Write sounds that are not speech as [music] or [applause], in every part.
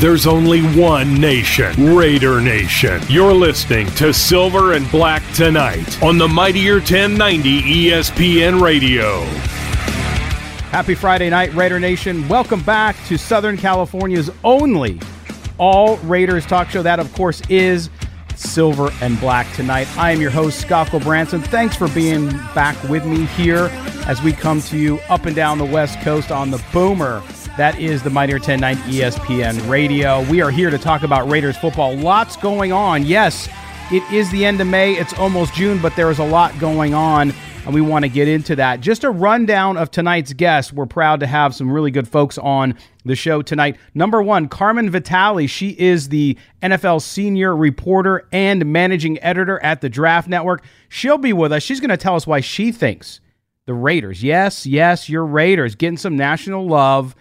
There's only one nation, Raider Nation. You're listening to Silver and Black tonight on the Mightier 1090 ESPN Radio. Happy Friday night, Raider Nation. Welcome back to Southern California's only all Raiders talk show. That, of course, is Silver and Black tonight. I am your host, Scott Branson. Thanks for being back with me here as we come to you up and down the West Coast on the Boomer that is the Mightier 109 ESPN Radio. We are here to talk about Raiders football. Lots going on. Yes, it is the end of May. It's almost June, but there is a lot going on, and we want to get into that. Just a rundown of tonight's guests. We're proud to have some really good folks on the show tonight. Number one, Carmen Vitale. She is the NFL senior reporter and managing editor at the Draft Network. She'll be with us. She's going to tell us why she thinks the Raiders, yes, yes, your Raiders, getting some national love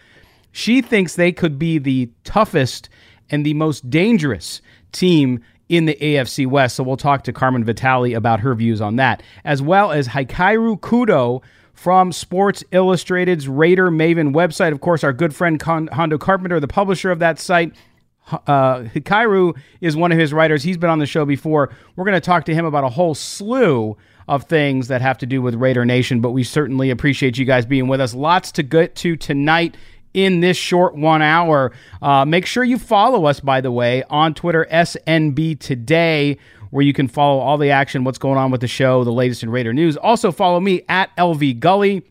she thinks they could be the toughest and the most dangerous team in the AFC West. So we'll talk to Carmen Vitale about her views on that, as well as Hikaru Kudo from Sports Illustrated's Raider Maven website. Of course, our good friend Hondo Carpenter, the publisher of that site. Uh, Hikaru is one of his writers. He's been on the show before. We're going to talk to him about a whole slew of things that have to do with Raider Nation, but we certainly appreciate you guys being with us. Lots to get to tonight in this short one hour. Uh, make sure you follow us, by the way, on Twitter, SNB Today, where you can follow all the action, what's going on with the show, the latest in Raider news. Also, follow me at LV Gully.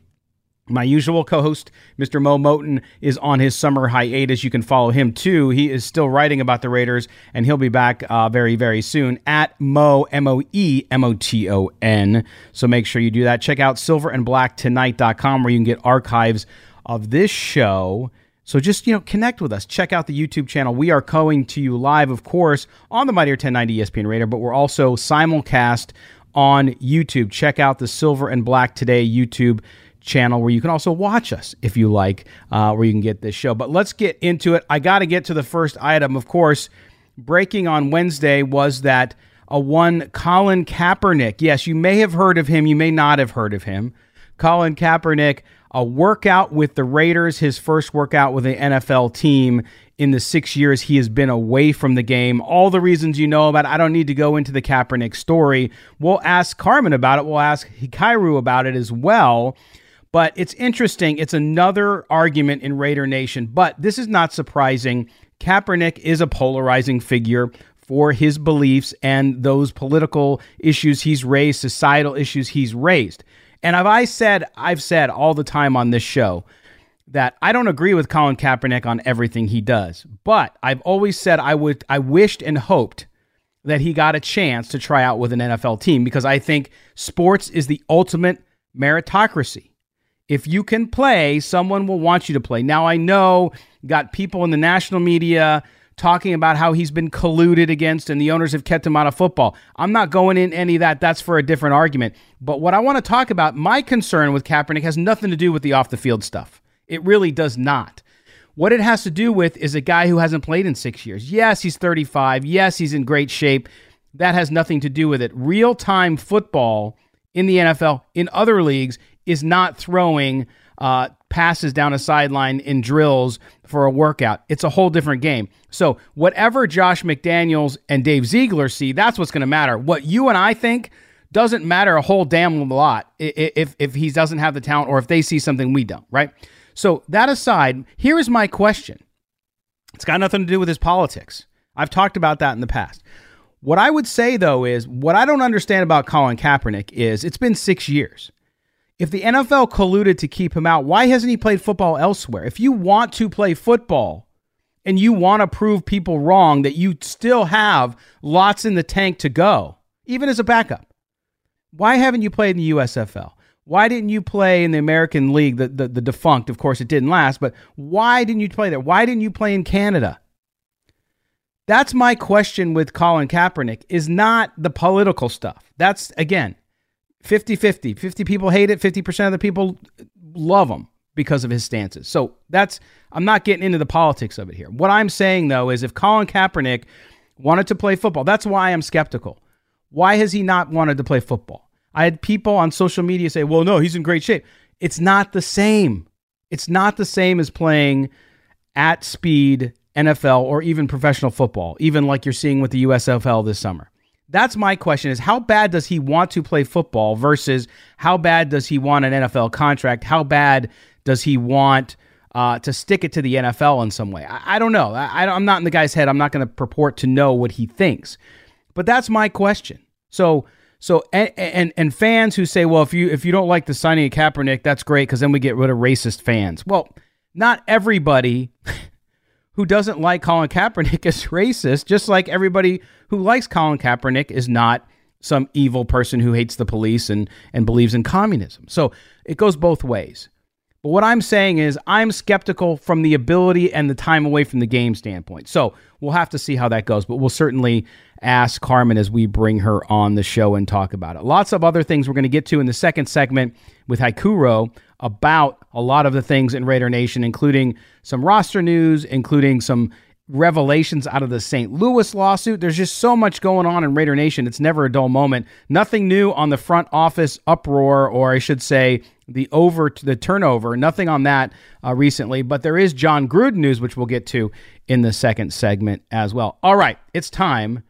My usual co host, Mr. Mo Moton, is on his summer hiatus. You can follow him too. He is still writing about the Raiders, and he'll be back uh, very, very soon at Mo, M O E M O T O N. So make sure you do that. Check out silverandblacktonight.com where you can get archives of this show. So just, you know, connect with us. Check out the YouTube channel. We are going to you live, of course, on the Mightier 1090 ESPN Raider, but we're also simulcast on YouTube. Check out the Silver and Black Today YouTube channel where you can also watch us if you like, uh, where you can get this show. But let's get into it. I got to get to the first item. Of course, breaking on Wednesday was that a one Colin Kaepernick. Yes, you may have heard of him. You may not have heard of him. Colin Kaepernick a workout with the Raiders, his first workout with an NFL team in the six years he has been away from the game. All the reasons you know about. I don't need to go into the Kaepernick story. We'll ask Carmen about it. We'll ask Hikaru about it as well. But it's interesting. It's another argument in Raider Nation. But this is not surprising. Kaepernick is a polarizing figure for his beliefs and those political issues he's raised, societal issues he's raised. And have I said, I've said all the time on this show that I don't agree with Colin Kaepernick on everything he does, but I've always said I would, I wished and hoped that he got a chance to try out with an NFL team because I think sports is the ultimate meritocracy. If you can play, someone will want you to play. Now I know got people in the national media talking about how he's been colluded against and the owners have kept him out of football. I'm not going in any of that. That's for a different argument. But what I want to talk about, my concern with Kaepernick has nothing to do with the off the field stuff. It really does not. What it has to do with is a guy who hasn't played in six years. Yes, he's 35. Yes, he's in great shape. That has nothing to do with it. Real time football in the NFL, in other leagues, is not throwing uh, passes down a sideline in drills for a workout. It's a whole different game. So, whatever Josh McDaniels and Dave Ziegler see, that's what's going to matter. What you and I think doesn't matter a whole damn lot if, if he doesn't have the talent or if they see something we don't, right? So, that aside, here is my question. It's got nothing to do with his politics. I've talked about that in the past. What I would say, though, is what I don't understand about Colin Kaepernick is it's been six years. If the NFL colluded to keep him out, why hasn't he played football elsewhere? If you want to play football and you want to prove people wrong that you still have lots in the tank to go, even as a backup, why haven't you played in the USFL? Why didn't you play in the American League, the, the, the defunct? Of course, it didn't last, but why didn't you play there? Why didn't you play in Canada? That's my question with Colin Kaepernick is not the political stuff. That's again, 50 50. 50 people hate it, 50% of the people love him. because of his stances. So that's I'm not getting into the politics of it here. What I'm saying though is if Colin Kaepernick wanted to play football, that's why I'm skeptical. Why has he not wanted to play football? I had people on social media say, "Well, no, he's in great shape." It's not the same. It's not the same as playing at speed NFL or even professional football, even like you're seeing with the USFL this summer. That's my question is how bad does he want to play football versus how bad does he want an NFL contract? How bad does he want uh, to stick it to the NFL in some way? I, I don't know. I, I'm not in the guy's head. I'm not going to purport to know what he thinks. But that's my question. So so and, and and fans who say, well, if you if you don't like the signing of Kaepernick, that's great because then we get rid of racist fans. Well, not everybody [laughs] who doesn't like Colin Kaepernick is [laughs] racist, just like everybody who likes Colin Kaepernick is not some evil person who hates the police and, and believes in communism. So it goes both ways. But what I'm saying is, I'm skeptical from the ability and the time away from the game standpoint. So we'll have to see how that goes, but we'll certainly ask Carmen as we bring her on the show and talk about it. Lots of other things we're going to get to in the second segment with Hikaru about a lot of the things in Raider Nation, including some roster news, including some revelations out of the St. Louis lawsuit. There's just so much going on in Raider Nation. It's never a dull moment. Nothing new on the front office uproar, or I should say, the over to the turnover. Nothing on that uh, recently, but there is Jon Gruden news, which we'll get to in the second segment as well. All right, it's time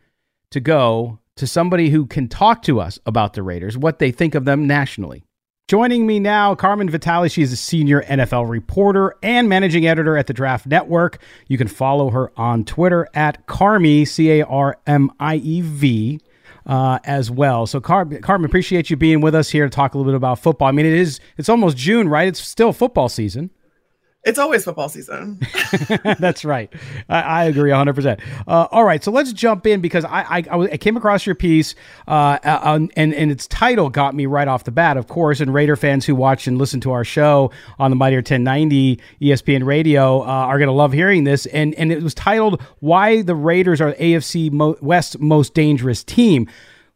to go to somebody who can talk to us about the Raiders, what they think of them nationally. Joining me now, Carmen Vitale. She is a senior NFL reporter and managing editor at the Draft Network. You can follow her on Twitter at Carmie, C A R M I E V. Uh, as well. So, Car- Carmen, appreciate you being with us here to talk a little bit about football. I mean, it is it's almost June, right? It's still football season. It's always football season. [laughs] That's right. I, I agree 100%. Uh, all right. So let's jump in because I, I, I came across your piece uh, and, and its title got me right off the bat, of course. And Raider fans who watch and listen to our show on the Mightier 1090 ESPN radio uh, are going to love hearing this. And, and it was titled Why the Raiders Are AFC Mo- West Most Dangerous Team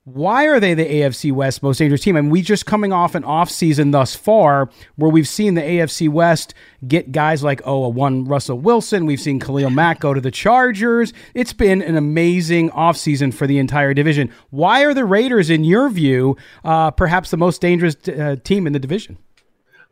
why are they the AFC West most dangerous team? I and mean, we just coming off an off season thus far where we've seen the AFC West get guys like oh, a one Russell Wilson. We've seen Khalil Mack go to the Chargers. It's been an amazing off season for the entire division. Why are the Raiders, in your view, uh, perhaps the most dangerous uh, team in the division?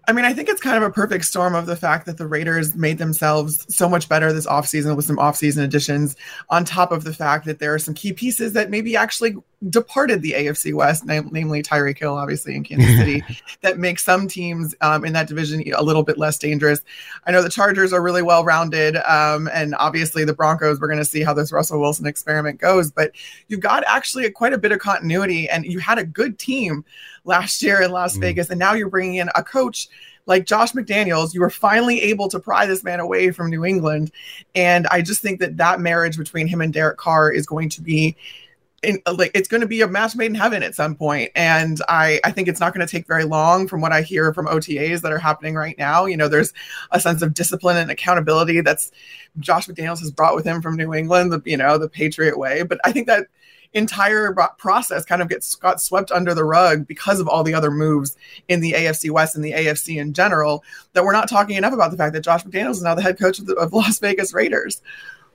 I mean, I think it's kind of a perfect storm of the fact that the Raiders made themselves so much better this offseason with some offseason additions, on top of the fact that there are some key pieces that maybe actually departed the AFC West, nam- namely Tyreek Hill, obviously in Kansas City, [laughs] that makes some teams um, in that division a little bit less dangerous. I know the Chargers are really well rounded, um, and obviously the Broncos. We're going to see how this Russell Wilson experiment goes, but you've got actually quite a bit of continuity, and you had a good team last year in Las mm. Vegas, and now you're bringing in a coach like Josh McDaniels, you were finally able to pry this man away from New England. And I just think that that marriage between him and Derek Carr is going to be in, uh, like it's going to be a match made in heaven at some point and i i think it's not going to take very long from what i hear from otas that are happening right now you know there's a sense of discipline and accountability that's josh mcdaniels has brought with him from new england the you know the patriot way but i think that entire process kind of gets got swept under the rug because of all the other moves in the AFC West and the AFC in general that we're not talking enough about the fact that Josh McDaniels is now the head coach of the of Las Vegas Raiders.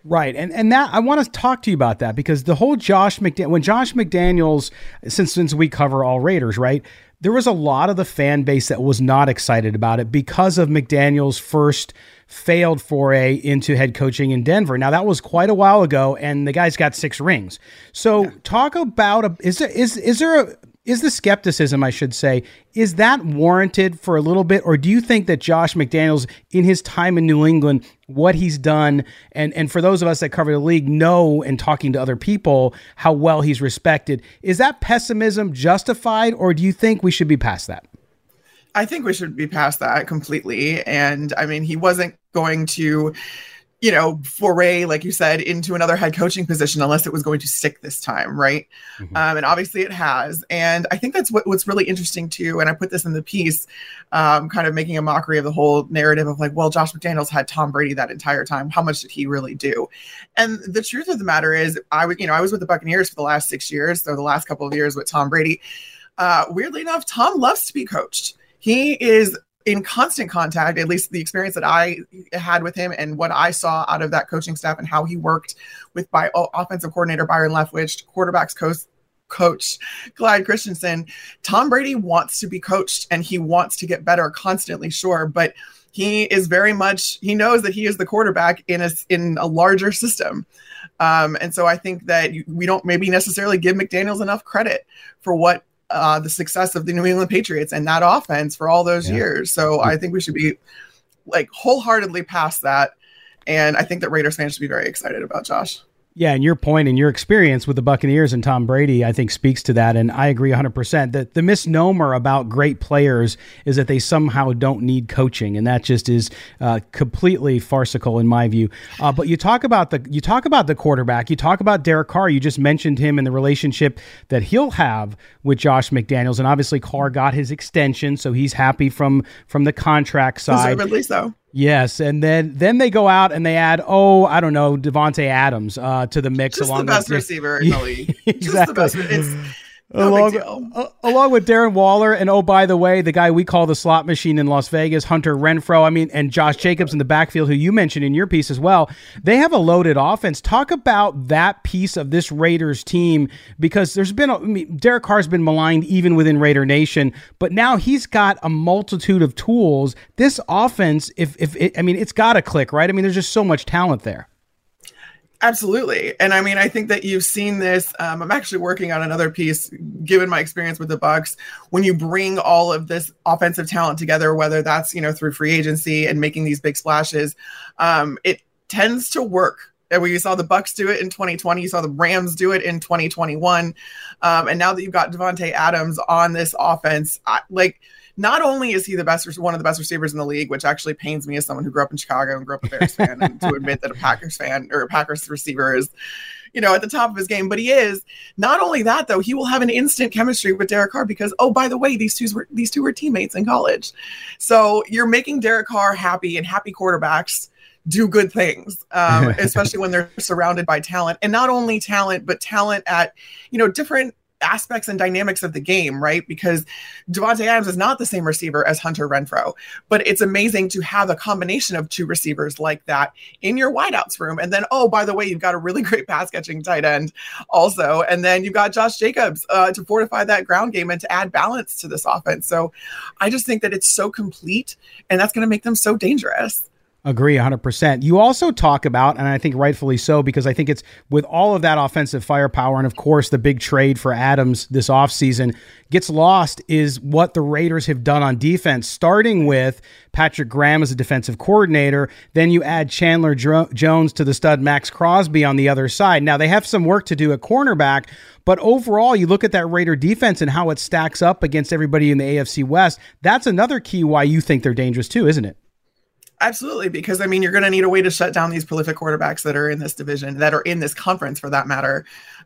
Right. And and that I want to talk to you about that because the whole Josh McDaniels when Josh McDaniels since since we cover all Raiders, right? There was a lot of the fan base that was not excited about it because of McDaniels' first failed foray into head coaching in Denver. Now that was quite a while ago, and the guy's got six rings. So yeah. talk about a, is there is is there a is the skepticism, I should say, is that warranted for a little bit, or do you think that Josh McDaniels, in his time in New England, what he's done, and and for those of us that cover the league, know and talking to other people how well he's respected, is that pessimism justified, or do you think we should be past that? I think we should be past that completely. And I mean, he wasn't going to, you know, foray, like you said, into another head coaching position unless it was going to stick this time, right? Mm-hmm. Um, and obviously it has. And I think that's what, what's really interesting too. And I put this in the piece, um, kind of making a mockery of the whole narrative of like, well, Josh McDaniels had Tom Brady that entire time. How much did he really do? And the truth of the matter is, I would, you know, I was with the Buccaneers for the last six years, so the last couple of years with Tom Brady. Uh, weirdly enough, Tom loves to be coached he is in constant contact, at least the experience that I had with him and what I saw out of that coaching staff and how he worked with by offensive coordinator Byron Leftwich, quarterbacks coach coach Clyde Christensen. Tom Brady wants to be coached and he wants to get better constantly, sure, but he is very much he knows that he is the quarterback in a in a larger system. Um, and so I think that we don't maybe necessarily give McDaniels enough credit for what uh, the success of the New England Patriots and that offense for all those yeah. years. So I think we should be like wholeheartedly past that. And I think that Raiders fans should be very excited about Josh. Yeah, and your point and your experience with the Buccaneers and Tom Brady, I think, speaks to that. And I agree 100%. That the misnomer about great players is that they somehow don't need coaching. And that just is uh, completely farcical in my view. Uh, but you talk about the you talk about the quarterback, you talk about Derek Carr. You just mentioned him and the relationship that he'll have with Josh McDaniels. And obviously, Carr got his extension, so he's happy from from the contract side. Deservedly so. Yes, and then then they go out and they add oh I don't know Davante Adams uh, to the mix Just along the best with receiver in the [laughs] league. exactly. Just the best. It's, no along, uh, along with Darren Waller, and oh, by the way, the guy we call the slot machine in Las Vegas, Hunter Renfrow. I mean, and Josh Jacobs in the backfield, who you mentioned in your piece as well. They have a loaded offense. Talk about that piece of this Raiders team because there's been, a, I mean, Derek Carr's been maligned even within Raider Nation, but now he's got a multitude of tools. This offense, if, if it, I mean, it's got to click, right? I mean, there's just so much talent there. Absolutely. And I mean, I think that you've seen this. Um, I'm actually working on another piece, given my experience with the Bucks. When you bring all of this offensive talent together, whether that's you know through free agency and making these big splashes, um, it tends to work. And we saw the Bucks do it in 2020, you saw the Rams do it in 2021, um, and now that you've got Davante Adams on this offense, I, like not only is he the best, one of the best receivers in the league, which actually pains me as someone who grew up in Chicago and grew up a Bears fan, and to admit that a Packers fan or a Packers receiver is, you know, at the top of his game. But he is. Not only that, though, he will have an instant chemistry with Derek Carr because, oh, by the way, these two were these two were teammates in college. So you're making Derek Carr happy, and happy quarterbacks do good things, um, [laughs] especially when they're surrounded by talent, and not only talent, but talent at you know different aspects and dynamics of the game, right? Because Davante Adams is not the same receiver as Hunter Renfrow, but it's amazing to have a combination of two receivers like that in your wideouts room. And then, oh, by the way, you've got a really [laughs] great pass catching tight end also. And then you've got Josh Jacobs uh, to fortify that ground game and to add balance to this offense. So I just think that it's so complete and that's going to make them so dangerous. Agree 100%. You also talk about, and I think rightfully so, because I think it's with all of that offensive firepower, and of course, the big trade for Adams this offseason gets lost is what the Raiders have done on defense, starting with Patrick Graham as a defensive coordinator. Then you add Chandler Jones to the stud Maxx Crosby on the other side. Now, they have some work to do at cornerback, but overall, you look at that Raider defense and how it stacks up against everybody in the AFC West. That's another key why you think they're dangerous too, isn't it? Absolutely, because I mean, you're going to need a way to shut down these prolific quarterbacks that are in this division, that are in this conference, for that matter.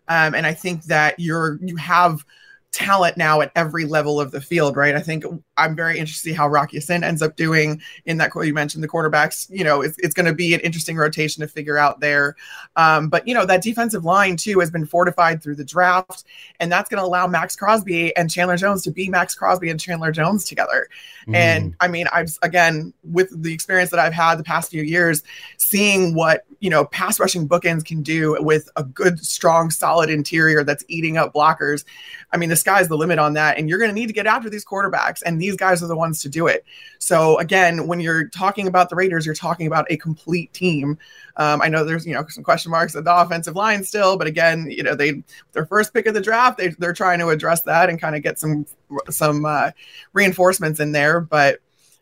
Um, and I think that you're you have talent now at every level of the field, right? I think I'm very interested to see how Rock Ya-Sin ends up doing in that. You mentioned the quarterbacks. You know, it's, it's going to be an interesting rotation to figure out there. Um, but you know, that defensive line too has been fortified through the draft, and that's going to allow Maxx Crosby and Chandler Jones to be Maxx Crosby and Chandler Jones together. Mm. And I mean, I've again with the experience that I've had the past few years, seeing what you know pass rushing bookends can do with a good, strong, solid interior that's eating up blockers. I mean, the sky's the limit on that, and you're going to need to get after these quarterbacks and these guys are the ones to do it. So again, when you're talking about the Raiders, you're talking about a complete team. Um, I know there's you know some question marks at the offensive line still, but again, you know they their first pick of the draft, they they're trying to address that and kind of get some some uh, reinforcements in there, but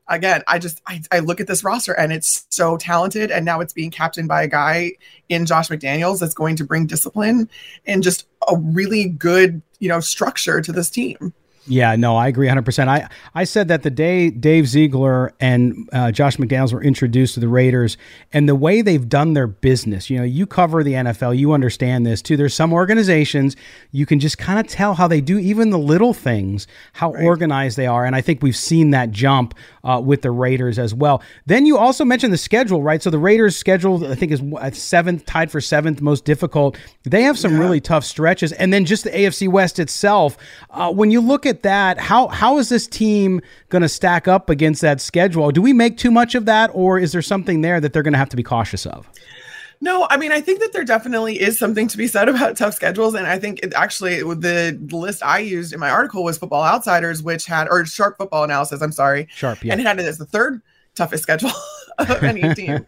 again, I just I, I, look at this roster and it's so talented, and now it's being captained by a guy in Josh McDaniels that's going to bring discipline and just a really good you know structure to this team. Yeah, no, I agree 100%. I, I said that the day Dave Ziegler and uh, Josh McDaniels were introduced to the Raiders and the way they've done their business, you know, you cover the NFL, you understand this too. There's some organizations you can just kind of tell how they do even the little things, how right. organized they are. And I think we've seen that jump uh, with the Raiders as well. Then you also mentioned the schedule, right? So the Raiders' schedule, I think, is seventh, tied for seventh most difficult. They have some yeah. really tough stretches. And then just the AFC West itself, uh, when you look at at that, how how is this team going to stack up against that schedule? Do we make too much of that, or is there something there that they're going to have to be cautious of? No, I mean, I think that there definitely is something to be said about [laughs] tough schedules. And I think it actually, the, the list I used in my article was Football Outsiders, which had, or Sharp Football Analysis, I'm sorry. Sharp, yeah. And it had it as the third toughest schedule [laughs] of any [laughs] team.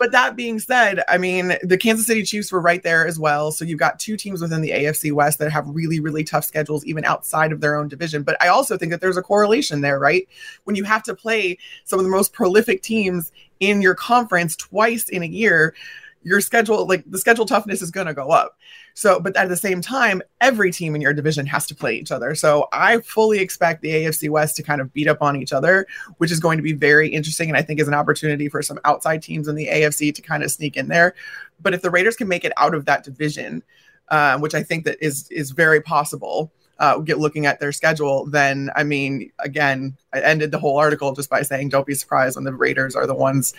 But that being said, I mean, the Kansas City Chiefs were right there as well. So you've got two teams within the AFC West that have really, really tough schedules, even outside of their own division. But I also think that there's a correlation there, right? When you have to play some of the most prolific teams in your conference twice in a year, your schedule, like the schedule toughness is going to go up. So, but at the same time, every team in your division has to play each other. So I fully expect the AFC West to kind of beat up on each other, which is going to be very interesting. And I think is an opportunity for some outside teams in the AFC to kind of sneak in there. But if the Raiders can make it out of that division, uh, which I think that is is very possible, uh, get looking at their schedule, then I mean, again, I ended the whole article just by saying, don't be surprised when the Raiders are the ones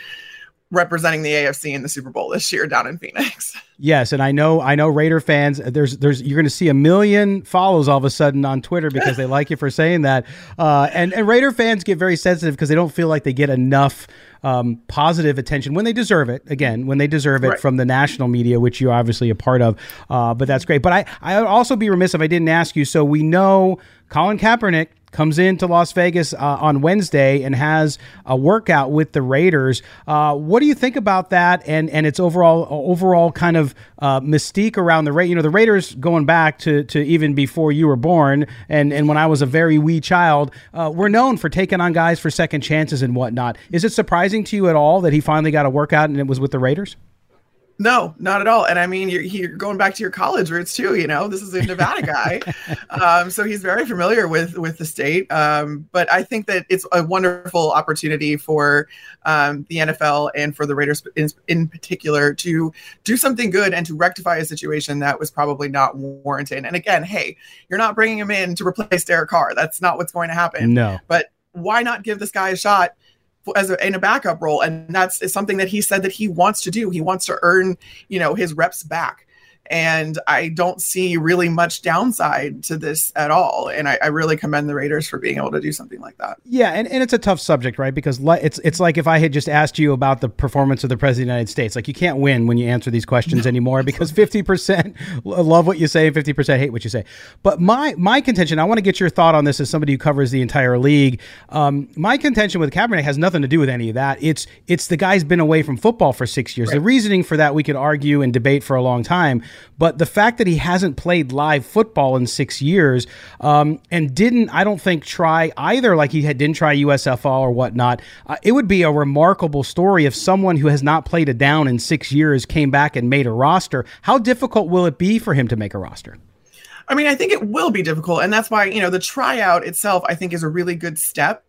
representing the AFC in the Super Bowl this year down in Phoenix. Yes, and I know I know Raider fans. There's there's you're going to see a million follows all of a sudden on Twitter because they like you for saying that. Uh, and and Raider fans get very sensitive because they don't feel like they get enough um, positive attention when they deserve it. Again, when they deserve it right. from the national media, which you're obviously a part of. Uh, but that's great. But I I would also be remiss if I didn't ask you. So we know Colin Kaepernick comes into Las Vegas uh, on Wednesday and has a workout with the Raiders. Uh, what do you think about that and and its overall overall kind of uh, mystique around the Raiders? You know, the Raiders going back to to even before you were born and and when I was a very wee child, uh, we're known for taking on guys for second chances and whatnot. Is it surprising to you at all that he finally got a workout and it was with the Raiders? No, not at all. And I mean, you're, you're going back to your college roots too. You know, this is a Nevada guy, [laughs] um, so he's very familiar with with the state. Um, but I think that it's a wonderful opportunity for um, the NFL and for the Raiders in, in, particular to do something good and to rectify a situation that was probably not warranted. And again, hey, you're not bringing him in to replace Derek Carr. That's not what's going to happen. No. But why not give this guy a shot? As a, in a backup role. And that's something that he said that he wants to do. He wants to earn you know his reps back and I don't see really much downside to this at all. And I, I, really commend the Raiders for being able to do something like that. Yeah, and, and it's a tough subject, right? Because it's it's like if I had just asked you about the performance of the President of the United States. Like you can't win when you answer these questions anymore [laughs] because 50% love what you say, and 50% hate what you say. But my my contention, I want to get your thought on this as somebody who covers the entire league. Um, my contention with Kaepernick has nothing to do with any of that. It's it's the guy's been away from football for six years. Right. The reasoning for that we could argue and debate for a long time. But the fact that he hasn't played live football in six years um, and didn't, I don't think, try either, like he had, didn't try USFL or whatnot, uh, it would be a remarkable story if someone who has not played a down in six years came back and made a roster. How difficult will it be for him to make a roster? I mean, I think it will be difficult. And that's why, you know, the tryout itself, I think, is a really good step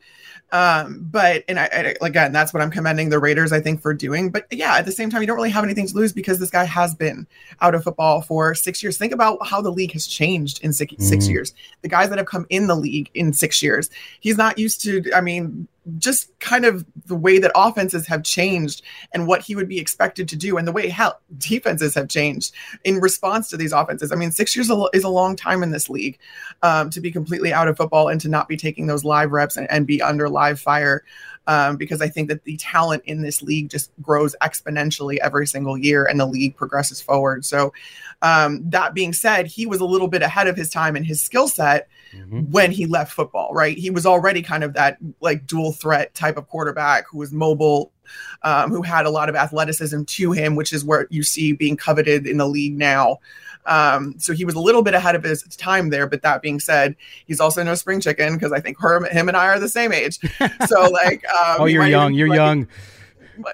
um, but and I, I, again, that's what I'm commending the Raiders, I think, for doing. But yeah, at the same time, you don't really have anything to lose because this guy has been out of football for six years. Think about how the league has changed in 6 mm-hmm. six years. The guys that have come in the league in six years, he's not used to. I mean, just kind of the way that offenses have changed and what he would be expected to do and the way hell defenses have changed in response to these offenses. I mean, six years is a long time in this league um, to be completely out of football and to not be taking those live reps and, and be under live fire. Um, because I think that the talent in this league just grows exponentially every single year and the league progresses forward. So, um, that being said, he was a little bit ahead of his time in his skill set mm-hmm. when he left football, right? He was already kind of that like dual threat type of quarterback who was mobile, um, who had a lot of athleticism to him, which is where you see being coveted in the league now. Um, so he was a little bit ahead of his time there. But that being said, he's also no spring chicken because I think her, him and I are the same age. [laughs] So like, um, oh, you're young. You're like, young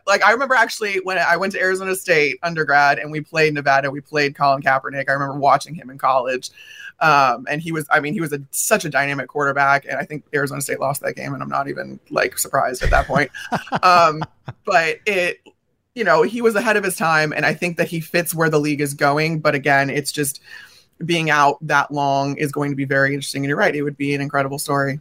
like I remember actually when I went to Arizona State undergrad and we played Nevada, we played Colin Kaepernick. I remember watching him in college. Um, and he was, I mean, he was a, such a dynamic quarterback, and I think Arizona State lost that game, and I'm not even like surprised at that point. [laughs] um, but it, you know, he was ahead of his time, and I think that he fits where the league is going. But again, it's just being out that long is going to be very interesting. And you're right, it would be an incredible story.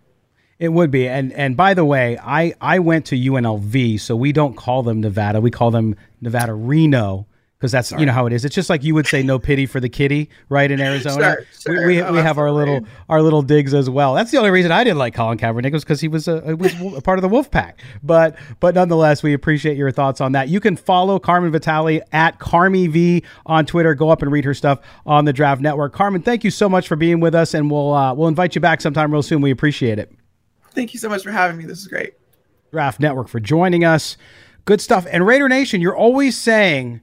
It would be. And and by the way, I I went to UNLV, so we don't call them Nevada. We call them Nevada Reno because that's Sorry. you know how it is. It's just like you would say no pity for the kitty, right? In [laughs] Arizona, sure, sure. we we, oh, we have our little our little digs as well. That's the only reason I didn't like Colin Kaepernick was because he was a was a part of the Wolf Pack. But but nonetheless, we appreciate your thoughts on that. You can follow Carmen Vitale at Carmie V on Twitter. Go up and read her stuff on the Draft Network. Carmen, thank you so much for being with us, and we'll uh, we'll invite you back sometime real soon. We appreciate it. Thank you so much for having me. This is great. Draft Network for joining us. Good stuff. And Raider Nation, you're always saying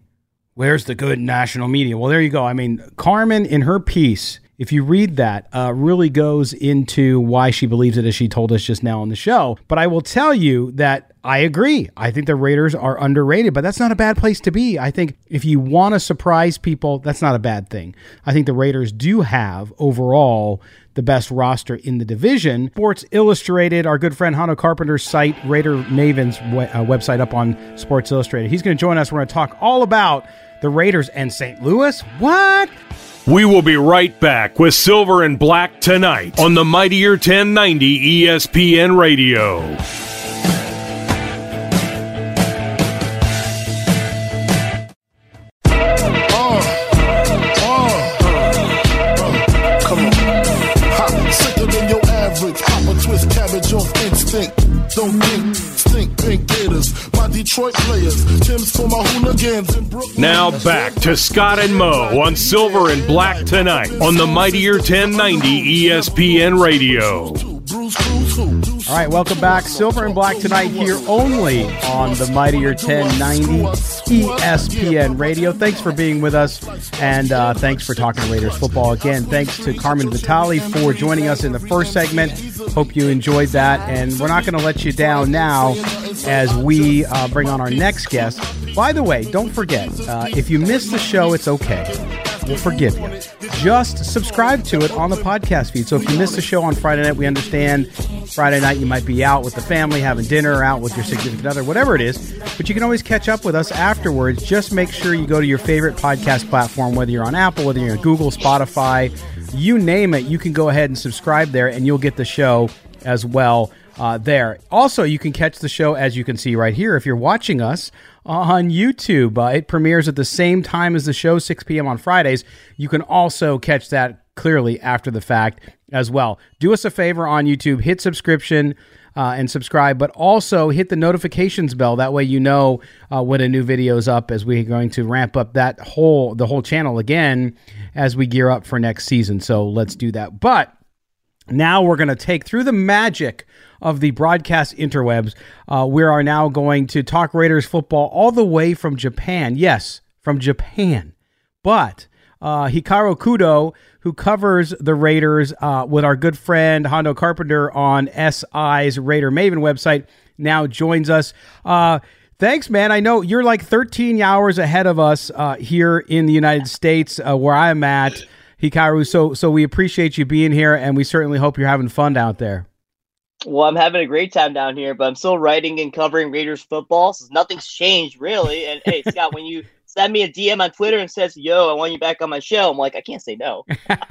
Where's the good national media? Well, there you go. I mean, Carmen, in her piece, if you read that, uh, really goes into why she believes it as she told us just now on the show. But I will tell you that I agree. I think the Raiders are underrated, but that's not a bad place to be. I think if you want to surprise people, that's not a bad thing. I think the Raiders do have overall the best roster in the division. Sports Illustrated, our good friend Hondo Carpenter's site, Raider Maven's we- uh, website up on Sports Illustrated. He's going to join us. We're going to talk all about the Raiders and St. Louis. What? We will be right back with Silver and Black tonight on the Mightier 1090 ESPN Radio. Don't think, stink pink gators. My Detroit players, Tim's for my hooligans in Brooklyn. Now back to Scott and Mo on Silver and Black tonight on the Mightier 1090 ESPN Radio. All right, welcome back. Silver and Black tonight here only on the Mightier 1090 ESPN Radio. Thanks for being with us, and uh, thanks for talking Raiders football again. Thanks to Carmen Vitale for joining us in the first segment. Hope you enjoyed that, and we're not going to let you down now as we uh, bring on our next guest. By the way, don't forget uh, if you miss the show, it's okay. We'll forgive you. Just subscribe to it on the podcast feed. So if you missed the show on Friday night, we understand Friday night you might be out with the family, having dinner, out with your significant other, whatever it is. But you can always catch up with us afterwards. Just make sure you go to your favorite podcast platform, whether you're on Apple, whether you're on Google, Spotify, you name it. You can go ahead and subscribe there, and you'll get the show as well uh, there. Also, you can catch the show as you can see right here if you're watching us on YouTube. Uh, it premieres at the same time as the show, 6 p.m. on Fridays. You can also catch that clearly after the fact as well. Do us a favor on YouTube, hit subscription. Uh, and subscribe, but also hit the notifications bell. That way, you know uh, when a new video is up. As we're going to ramp up that whole the whole channel again as we gear up for next season. So let's do that. But now we're going to take through the magic of the broadcast interwebs. Uh, we are now going to talk Raiders football all the way from Japan. Yes, from Japan. But uh, Hikaru Kudo, who covers the Raiders uh, with our good friend Hondo Carpenter on SI's Raider Maven website, now joins us. Uh, thanks, man. I know you're like 13 hours ahead of us uh, here in the United States, uh, where I'm at. Hikaru, so so we appreciate you being here, and we certainly hope you're having fun out there. Well, I'm having a great time down here, but I'm still writing and covering Raiders football. So nothing's changed really. And hey, Scott, when you send me a DM on Twitter and says, "Yo, I want you back on my show." I'm like, I can't say no. [laughs]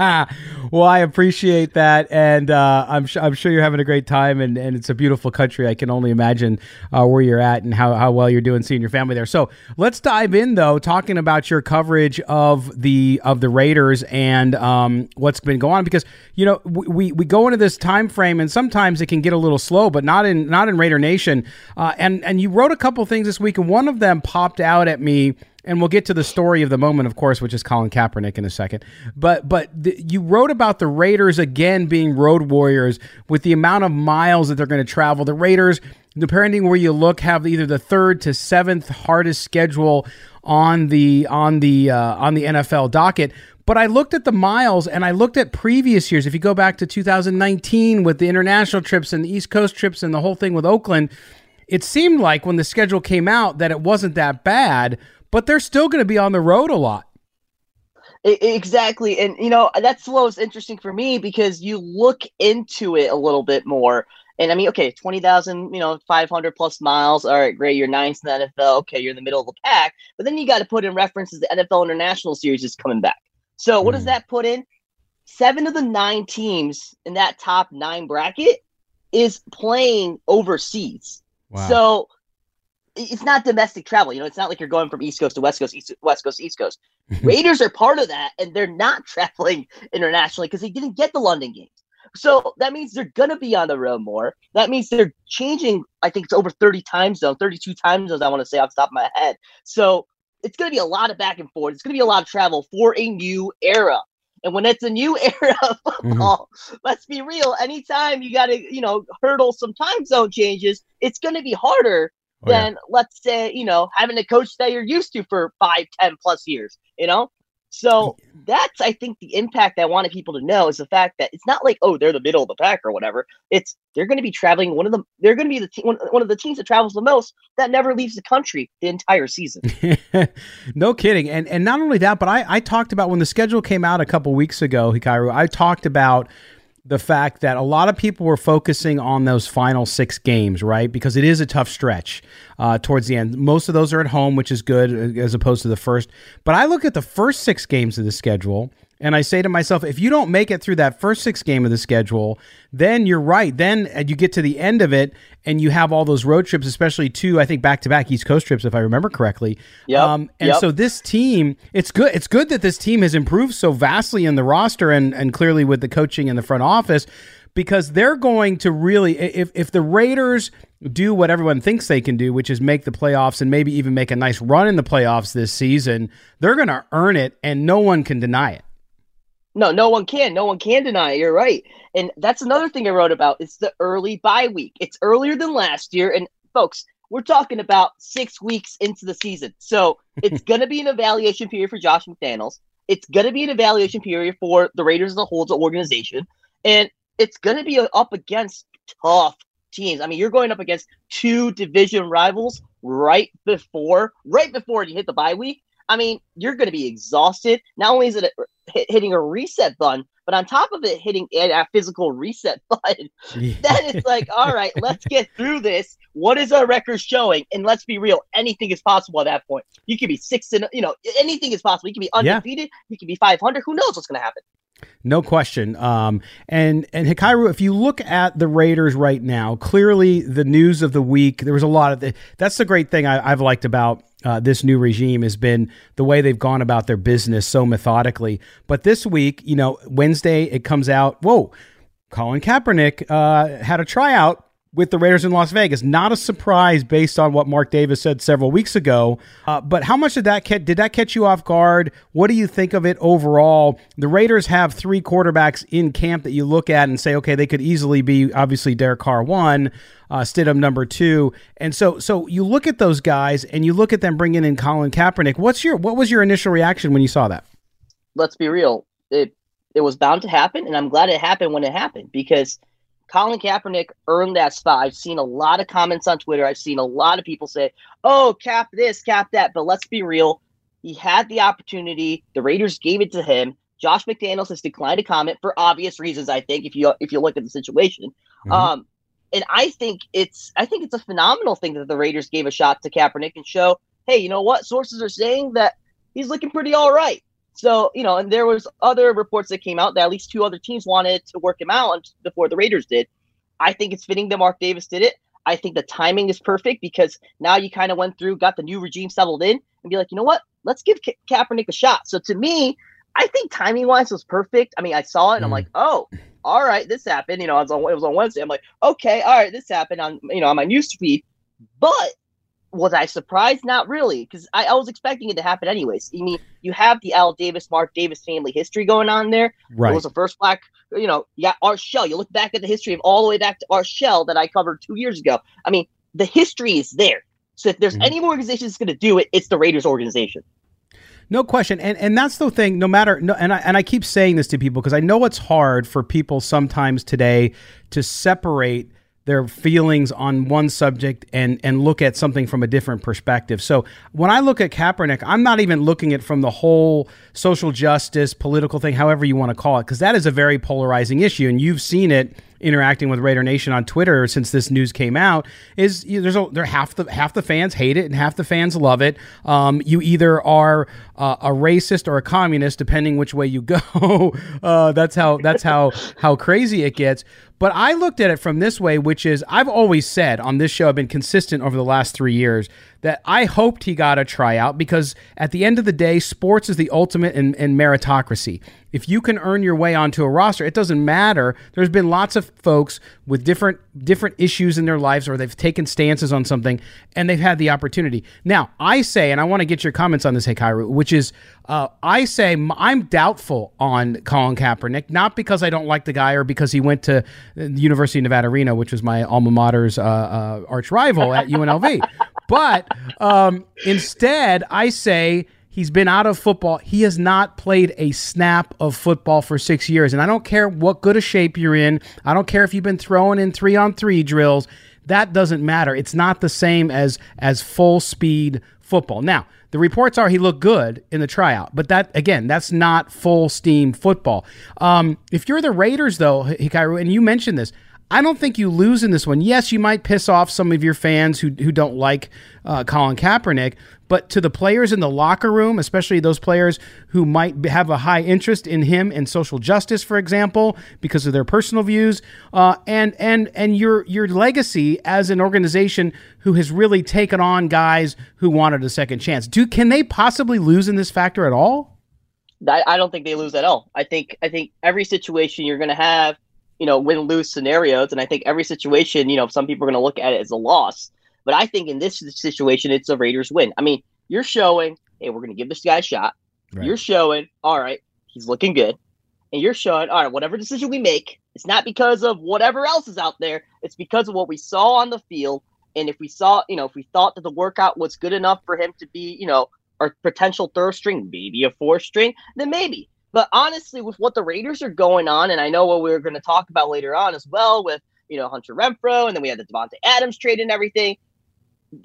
well, I appreciate that, and uh, I'm sh- I'm sure you're having a great time, and, and it's a beautiful country. I can only imagine uh, where you're at and how, how well you're doing seeing your family there. So let's dive in though, talking about your coverage of the of the Raiders and um, what's been going on because you know we, we go into this time frame and sometimes it can get a little slow, but not in not in Raider Nation. Uh, and and you wrote a couple things this week, and one of them popped out at me and we'll get to the story of the moment, of course, which is Colin Kaepernick in a second. But but the, you wrote about the Raiders again being road warriors with the amount of miles that they're going to travel. The Raiders, depending where you look, have either the third to seventh hardest schedule on the on the uh, on the NFL docket. But I looked at the miles and I looked at previous years. If you go back to 2019 with the international trips and the East Coast trips and the whole thing with Oakland, it seemed like when the schedule came out that it wasn't that bad but they're still going to be on the road a lot. Exactly. And, you know, that's what was interesting for me because you look into it a little bit more. And I mean, okay, 20,000, you know, 500 plus miles. All right, great. You're ninth in the NFL. Okay, you're in the middle of the pack. But then you got to put in references the NFL International Series is coming back. So what mm. does that put in? Seven of the nine teams in that top nine bracket is playing overseas. Wow. So it's not domestic travel. You know, it's not like you're going from East Coast to West Coast, East West Coast, East Coast. [laughs] Raiders are part of that, and they're not [laughs] traveling internationally because they didn't get the London games. So that means they're gonna be on the road more. That means they're changing. I think it's over 30 time zones, 32 time zones. I want to say off the top of my head. So it's gonna be a lot of back and forth. It's gonna be a lot of travel for a new era. And when it's a new [laughs] era of mm-hmm. football, mm-hmm. let's be real. Anytime you got to, you know, hurdle some time zone changes, it's going to be harder oh, than, yeah. let's say, you know, having a coach that you're used to for five, ten plus years. You know, so that's, I think, the impact I wanted people to know is the fact that it's not like, oh, they're the middle of the pack or whatever. It's they're going to be traveling. One of them, they're going to be the te- one, one of the teams that travels the most that never leaves the country the entire season. [laughs] no kidding. And and not only that, but I I talked about when the schedule came out a couple weeks ago, Hikaru. I talked about the fact that a lot of people were focusing on those final six games, right? Because it is a tough stretch uh, towards the end. Most of those are at home, which is good uh, as opposed to the first. But I look at the first six games of the schedule and I say to myself, if you don't make it through that first six game of the schedule, then you're right. Then uh, you get to the end of it and you have all those road trips, especially two, I think back to back East Coast trips, if I remember correctly. Yeah. Um, and yep. so this team, it's good. It's good that this team has improved so vastly in the roster and, and clearly with the coaching in the front office because they're going to really, if, if the Raiders do what everyone thinks they can do, which is make the playoffs and maybe even make a nice run in the playoffs this season, they're going to earn it and no one can deny it. No, no one can. No one can deny it. You're right. And that's another thing I wrote about. It's the early bye week. It's earlier than last year. And folks, we're talking about six weeks into the season. So [laughs] it's going to be an evaluation period for Josh McDaniels. It's going to be an evaluation period for the Raiders as a whole, the organization. And it's going to be up against tough teams. I mean, you're going up against two division rivals right before, right before you hit the bye week. I mean, you're going to be exhausted. Not only is it a, hitting a reset button, but on top of it, hitting a, physical reset [laughs] button. Yeah. then it's like, all right, let's get through this. What is our record showing? And let's be real, anything is possible at that point. You can be six and you know anything is possible. You can be undefeated. Yeah. You can be 500. Who knows what's going to happen? No question. Um, and and Hikaru, if you look at the Raiders right now, clearly the news of the week, there was a lot of the, that's the great thing I, have liked about uh, this new regime has been the way they've gone about their business so methodically. But this week, you know, Wednesday it comes out. Whoa, Colin Kaepernick uh, had a tryout with the Raiders in Las Vegas. Not a surprise based on what Mark Davis said several weeks ago. Uh, but how much did that catch, did that catch you off guard? What do you think of it overall? The Raiders have three quarterbacks in camp that you look at and say, okay, they could easily be obviously Derek Carr one, uh, Stidham number two, and so so you look at those guys and you look at them bringing in Colin Kaepernick. What's your what was your initial reaction when you saw that? Let's be real. It it was bound to happen, and I'm glad it happened when it happened because Colin Kaepernick earned that spot. I've seen a lot of comments on Twitter. I've seen a lot of people say, "Oh, cap this, cap that." But let's be real. He had the opportunity. The Raiders gave it to him. Josh McDaniels has declined to comment for obvious reasons. I think if you if you look at the situation, mm-hmm. um, and I think it's I think it's a phenomenal thing that the Raiders gave a shot to Kaepernick and show, hey, you know what? Sources are saying that he's looking pretty all right. So, you know, and there was other reports that came out that at least two other teams wanted to work him out before the Raiders did. I think it's fitting that Mark Davis did it. I think the timing is perfect because now you kind of went through, got the new regime settled in, and be like, you know what? Let's give Ka- Kaepernick a shot. So to me, I think timing wise was perfect. I mean, I saw it and mm. I'm like, oh, all right, this happened. You know, it was on it was on Wednesday. I'm like, okay, all right, this happened on you know on my news feed. But was I surprised? Not really, because I, I, was expecting it to happen anyways. I mean, you have the Al Davis, Mark Davis family history going on there. Right. It was the first black, you know, yeah, Art Shell. You look back at the history of all the way back to Art Shell that I covered two years ago. I mean, the history is there. So if there's mm-hmm. any organization that's going to do it, it's the Raiders organization. No question, and and that's the thing. No matter, no, and I and I keep saying this to people because I know it's hard for people sometimes today to separate their feelings on one subject and and look at something from a different perspective. So when I look at Kaepernick, I'm not even looking at from the whole social justice, political thing, however you want to call it, because that is a very polarizing issue, and you've seen it interacting with Raider Nation on Twitter since this news came out is you know, there's a, there half the half the fans hate it and half the fans love it. Um, you either are uh, a racist or a communist, depending which way you [laughs] go. uh, that's how that's how how crazy it gets. But I looked at it from this way, which is I've always said on this show, I've been consistent over the last three years that I hoped he got a tryout because at the end of the day, sports is the ultimate in, in meritocracy. If you can earn your way onto a roster, it doesn't matter. There's been lots of folks with different different issues in their lives or they've taken stances on something and they've had the opportunity. Now, I say, and I want to get your comments on this, hey Hikaru, which is uh, I say I'm doubtful on Colin Kaepernick, not because I don't like the guy or because he went to the University of Nevada Reno, which was my alma mater's uh, uh, arch rival at UNLV. [laughs] but um, instead, I say he's been out of football. He has not played a snap of football for six years. And I don't care what good a shape you're in. I don't care if you've been throwing in three on three drills. That doesn't matter. It's not the same as as full speed football. Now, the reports are he looked good in the tryout, but that again, that's not full steam football. Um, if you're the Raiders, though, Hikaru, and you mentioned this, I don't think you lose in this one. Yes, you might piss off some of your fans who who don't like uh, Colin Kaepernick, but to the players in the locker room, especially those players who might have a high interest in him and social justice, for example, because of their personal views, uh, and and and your your legacy as an organization who has really taken on guys who wanted a second chance. Do can they possibly lose in this factor at all? I, I don't think they lose at all. I think I think every situation you're going to have you know, win lose scenarios. And I think every situation, you know, some people are going to look at it as a loss. But I think in this situation, it's a Raiders win. I mean, you're showing, hey, we're going to give this guy a shot. Right. You're showing, all right, he's looking good. And you're showing, all right, whatever decision we make, it's not because of whatever else is out there. It's because of what we saw on the field. And if we saw, you know, if we thought that the workout was good enough for him to be, you know, our potential third string, maybe a fourth string, then maybe. But honestly, with what the Raiders are going on, and I know what we are going to talk about later on as well with, you know, Hunter Renfrow, and then we had the Davante Adams trade and everything.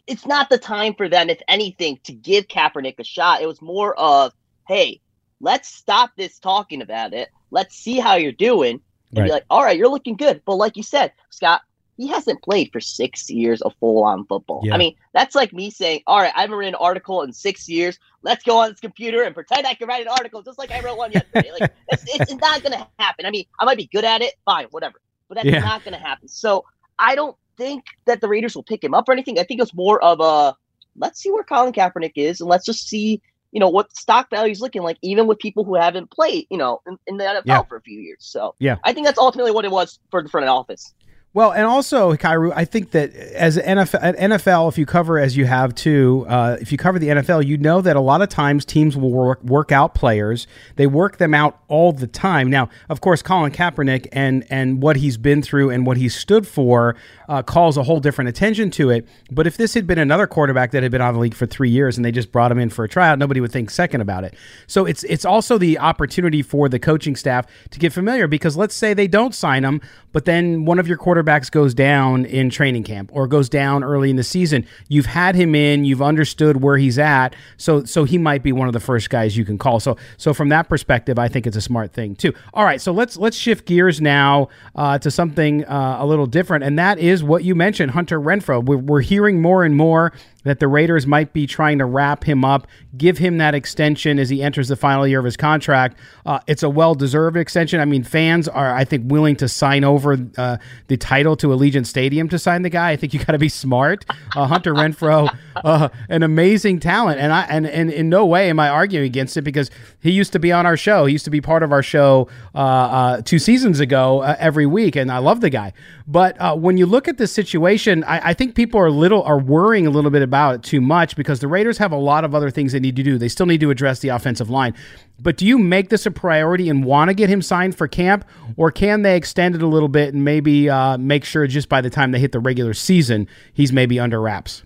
It's not the time for them, if anything, to give Kaepernick a shot. It was more of, hey, let's stop this talking about it. Let's see how you're doing. And right. be like, all right, you're looking good. But like you said, Scott, he hasn't played for six years of full on football. Yeah. I mean, that's like me saying, All right, I haven't written an article in six years. Let's go on this computer and pretend I can write an article just like I wrote one yesterday. like, [laughs] it's, it's not going to happen. I mean, I might be good at it, fine, whatever. But that's yeah. not going to happen. So I don't think that the Raiders will pick him up or anything. I think it's more of a let's see where Colin Kaepernick is and let's just see, you know, what stock value is looking like, even with people who haven't played, you know, in, in the NFL yeah. for a few years. So yeah, I think that's ultimately what it was for the front office. Well, and also, Hikaru, I think that as NFL, NFL, if you cover as you have too, uh, if you cover the NFL, you know that a lot of times teams will work work out players. They work them out all the time. Now, of course, Colin Kaepernick and and what he's been through and what he stood for uh, calls a whole different attention to it. But if this had been another quarterback that had been on the league for three years and they just brought him in for a tryout, nobody would think second about it. So it's it's also the opportunity for the coaching staff to get familiar because let's say they don't sign him, but then one of your quarterbacks goes down in training camp or goes down early in the season. You've had him in, you've understood where he's at, so so he might be one of the first guys you can call. So so from that perspective, I think it's a smart thing too. All right, so let's let's shift gears now uh, to something uh, a little different, and that is what you mentioned, Hunter Renfrow. We're, we're hearing more and more that the Raiders might be trying to wrap him up, give him that extension as he enters the final year of his contract. Uh, it's a well deserved extension. I mean, fans are, I think, willing to sign over uh, the title to Allegiant Stadium to sign the guy. I think you got to be smart. Uh, Hunter Renfrow, uh, an amazing talent, and I and, and in no way am I arguing against it because he used to be on our show. He used to be part of our show uh, uh, two seasons ago every week, and I love the guy. But when you look at this situation, I, I think people are little are worrying a little bit about it too much because the Raiders have a lot of other things they need to do. They still need to address the offensive line. But do you make this a priority and want to get him signed for camp, or can they extend it a little bit and maybe uh, make sure just by the time they hit the regular season, he's maybe under wraps?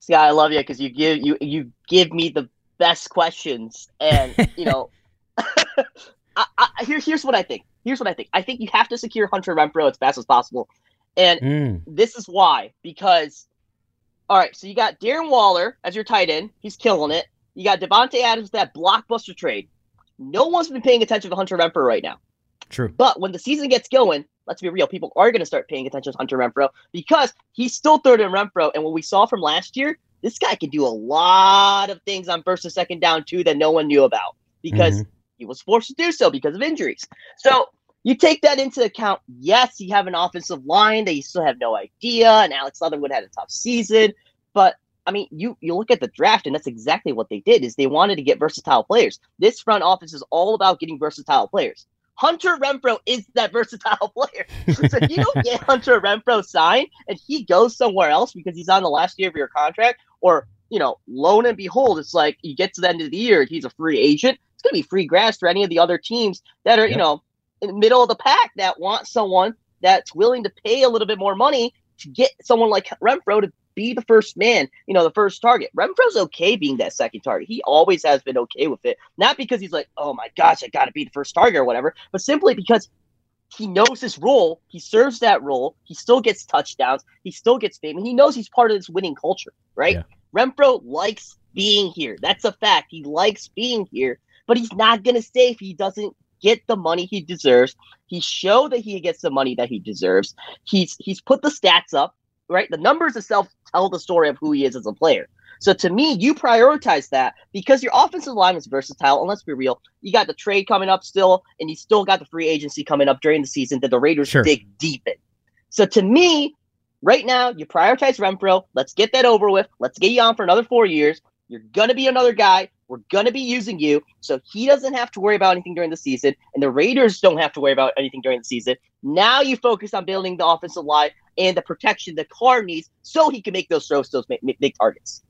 See, I love you because you give you you give me the best questions, and you know, [laughs] [laughs] I, I, here, here's what I think. Here's what I think. I think you have to secure Hunter Renfrow as fast as possible, and mm. this is why because all right, so you got Darren Waller as your tight end. He's killing it. You got Davante Adams with that blockbuster trade. No one's been paying attention to Hunter Renfrow right now. True. But when the season gets going, let's be real, people are going to start paying attention to Hunter Renfrow because he's still third in Renfrow. And what we saw from last year, this guy can do a lot of things on first and second down too that no one knew about because mm-hmm. he was forced to do so because of injuries. So You take that into account. Yes, you have an offensive line that you still have no idea, and Alex Leatherwood had a tough season. But I mean, you you look at the draft, and that's exactly what they did. Is they wanted to get versatile players. This front office is all about getting versatile players. Hunter Renfrow is that versatile [laughs] player. so if you don't get Hunter Renfrow signed and he goes somewhere else because he's on the last year of your contract, or you know, lo and behold, it's like you get to the end of the year, and he's a free agent. It's going to be free grass for any of the other teams that are, yep. you know, in the middle of the pack that wants someone that's willing to pay a little bit more money to get someone like Renfrow to be the first man, you know, the first target. Renfrow's okay being that second target. He always has been okay with it. Not because he's like, oh my gosh, I got to be the first target or whatever, but simply because he knows his role. He serves that role. He still gets touchdowns. He still gets fame. And he knows he's part of this winning culture, right? Yeah. Renfrow likes being here. That's a fact. He likes being here, but he's not going to stay if he doesn't get the money he deserves. He showed that he gets the money that he deserves. He's he's put the stats up right? The numbers itself tell the story of who he is as a player. So to me, you prioritize that because your offensive line is versatile. And let's be real, you got the trade coming up still, and you still got the free agency coming up during the season that the Raiders sure. dig deep in. So to me, right now, you prioritize Renfrow. Let's get that over with. Let's get you on for another four years. You're gonna be another guy. We're going to be using you. So he doesn't have to worry about anything during the season, and the Raiders don't have to worry about anything during the season. Now you focus on building the offensive line and the protection the Carr needs so he can make those throws, those make, make targets.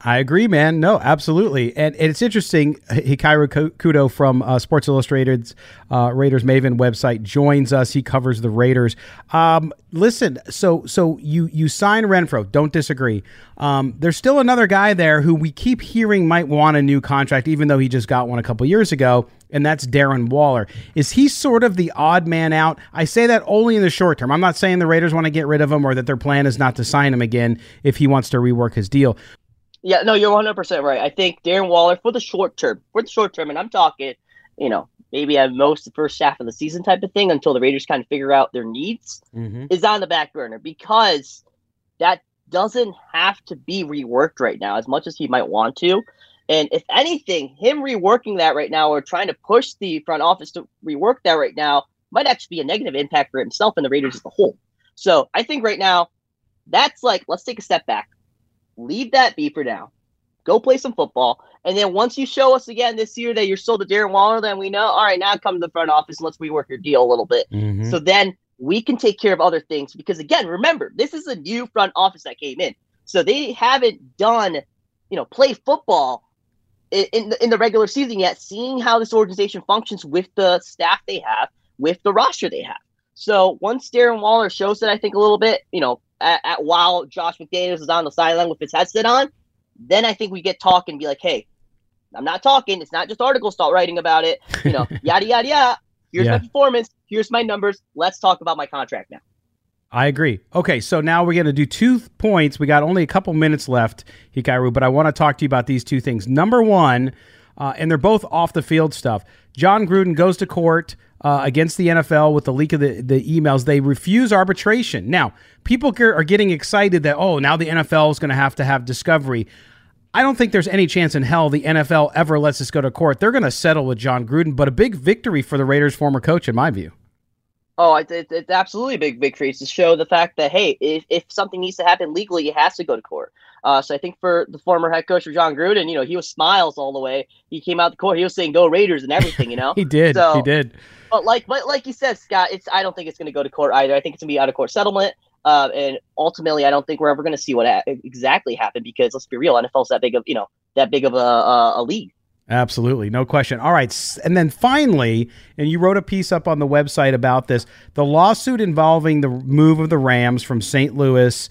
I agree, man. No, absolutely. And, and it's interesting. Hikaru Kudo from uh, Sports Illustrated's uh, Raiders Maven website joins us. He covers the Raiders. Um, listen, so so you you sign Renfrow. Don't disagree. Um, there's still another guy there who we keep hearing might want a new contract, even though he just got one a couple years ago, and that's Darren Waller. Is he sort of the odd man out? I say that only in the short term. I'm not saying the Raiders want to get rid of him or that their plan is not to sign him again if he wants to rework his deal. Yeah, no, you're 100 percent right. I think Darren Waller for the short term, for the short term, and I'm talking, you know, maybe at most the first half of the season type of thing until the Raiders kind of figure out their needs, mm-hmm. is on the back burner because that doesn't have to be reworked right now as much as he might want to. And if anything, him reworking that right now or trying to push the front office to rework that right now might actually be a negative impact for himself and the Raiders as a whole. So I think right now, that's like, let's take a step back leave that be for now. Go play some football. And then once you show us again this year that you're still the Darren Waller, then we know, all right, now come to the front office and let's rework your deal a little bit. Mm-hmm. So then we can take care of other things. Because again, remember, this is a new front office that came in. So they haven't done, you know, play football in, in the, in the regular season yet, seeing how this organization functions with the staff they have, with the roster they have. So once Darren Waller shows it, I think a little bit, you know, at, at while Josh McDaniels is on the sideline with his headset on, then I think we get talking and be like, hey, I'm not talking. It's not just articles start writing about it. You know, [laughs] yada yada yada. Here's yeah. my performance. Here's my numbers. Let's talk about my contract now. I agree. Okay, so now we're going to do two points. We got only a couple minutes left, Hikaru, but I want to talk to you about these two things. Number one, uh, and they're both off the field stuff. Jon Gruden goes to court uh, against the NFL with the leak of the, the emails. They refuse arbitration. Now, people are getting excited that, oh, now the NFL is going to have to have discovery. I don't think there's any chance in hell the NFL ever lets this go to court. They're going to settle with Jon Gruden, but a big victory for the Raiders' former coach, in my view. Oh, it, it, it's absolutely a big victory to show the fact that hey, if, if something needs to happen legally, it has to go to court. Uh, so I think for the former head coach for Jon Gruden, you know, he was smiles all the way. He came out the court, he was saying "Go Raiders" and everything. You know, [laughs] he did. So, he did. But like, but like you said, Scott, it's I don't think it's going to go to court either. I think it's going to be out of court settlement. Uh, and ultimately, I don't think we're ever going to see what ha- exactly happened because let's be real, NFL's that big of you know that big of a, a, a league. Absolutely, no question. All right, and then finally, and you wrote a piece up on the website about this the lawsuit involving the move of the Rams from St. Louis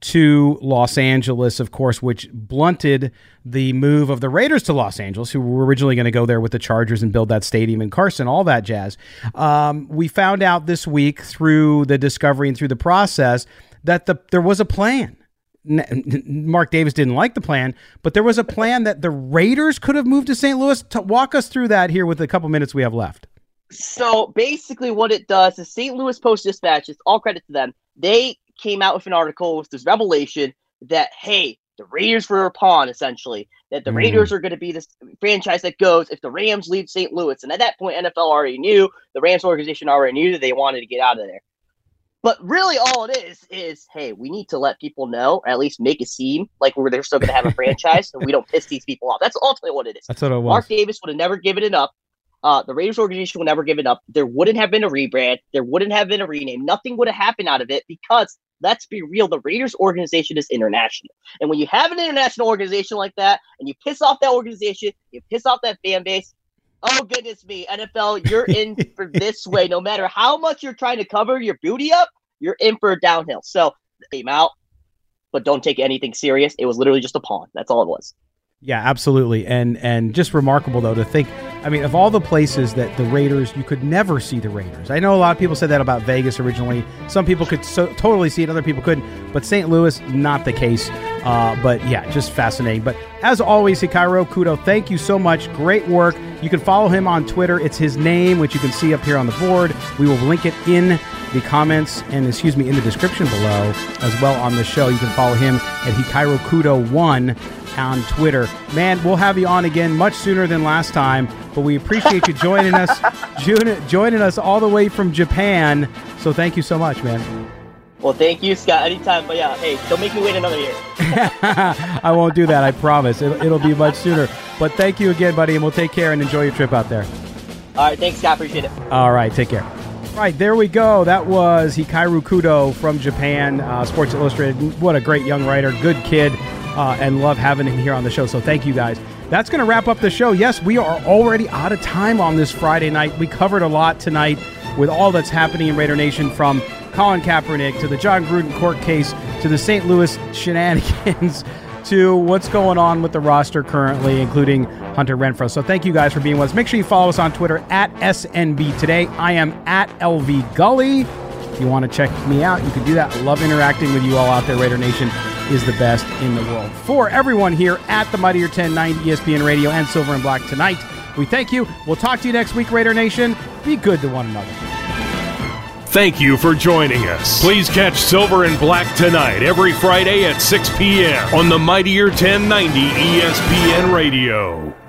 to Los Angeles, of course, which blunted the move of the Raiders to Los Angeles, who were originally going to go there with the Chargers and build that stadium in Carson, all that jazz. Um, we found out this week through the discovery and through the process that the, there was a plan Mark Davis didn't like the plan, but there was a plan that the Raiders could have moved to St. Louis. To walk us through that here with a couple minutes we have left. So basically, what it does is St. Louis Post Dispatch. It's all credit to them. They came out with an article with this revelation that hey, the Raiders were a pawn, essentially. That the mm. Raiders are going to be this franchise that goes if the Rams leave St. Louis. And at that point, NFL already knew, the Rams organization already knew that they wanted to get out of there. But really, all it is is, hey, we need to let people know, at least make it seem like we're they're still going to have a franchise, so we don't piss these people off. That's ultimately what it is. That's what it was. Mark Davis would have never given it up. Uh, the Raiders organization would never give it up. There wouldn't have been a rebrand. There wouldn't have been a rename. Nothing would have happened out of it because let's be real, the Raiders organization is international. And when you have an international organization like that and you piss off that organization, you piss off that fan base, oh goodness me, NFL, you're in [laughs] for this way. No matter how much you're trying to cover your booty up, you're in for a downhill. So came out, but don't take anything serious. It was literally just a pawn. That's all it was. Yeah, absolutely. And and just remarkable though to think I mean, of all the places that the Raiders you could never see the Raiders. I know a lot of people said that about Vegas originally. Some people could so, totally see it, other people couldn't. But St. Louis, not the case. Uh, but yeah, just fascinating. But as always, Hikaru Kudo, thank you so much. Great work. You can follow him on Twitter. It's his name, which you can see up here on the board. We will link it in the comments and excuse me in the description below as well on the show. You can follow him at Hikaru Kudo one on Twitter. Man, we'll have you on again much sooner than last time, but we appreciate you joining us, joining us all the way from Japan. So thank you so much, man. Well, thank you, Scott. Anytime, but yeah, hey, don't make me wait another year. [laughs] I won't do that. I promise. It'll, it'll be much sooner. But thank you again, buddy, and we'll take care and enjoy your trip out there. All right, thanks, Scott. Appreciate it. All right, take care. Right, there we go. That was Hikaru Kudo from Japan, uh, Sports Illustrated. What a great young writer, good kid uh, and love having him here on the show. So thank you guys. That's going to wrap up the show. Yes, we are already out of time on this Friday night. We covered a lot tonight with all that's happening in Raider Nation from Colin Kaepernick to the Jon Gruden court case to the St. Louis shenanigans [laughs] to what's going on with the roster currently, including Hunter Renfrow. So thank you guys for being with us. Make sure you follow us on Twitter at SNB Today. I am at LV Gully. If you want to check me out, you can do that. I love interacting with you all out there, Raider Nation is the best in the world. For everyone here at the Mightier 1090 ESPN Radio and Silver and Black tonight, we thank you. We'll talk to you next week, Raider Nation. Be good to one another. Thank you for joining us. Please catch Silver and Black tonight, every Friday at 6 p.m. on the Mightier 1090 ESPN Radio.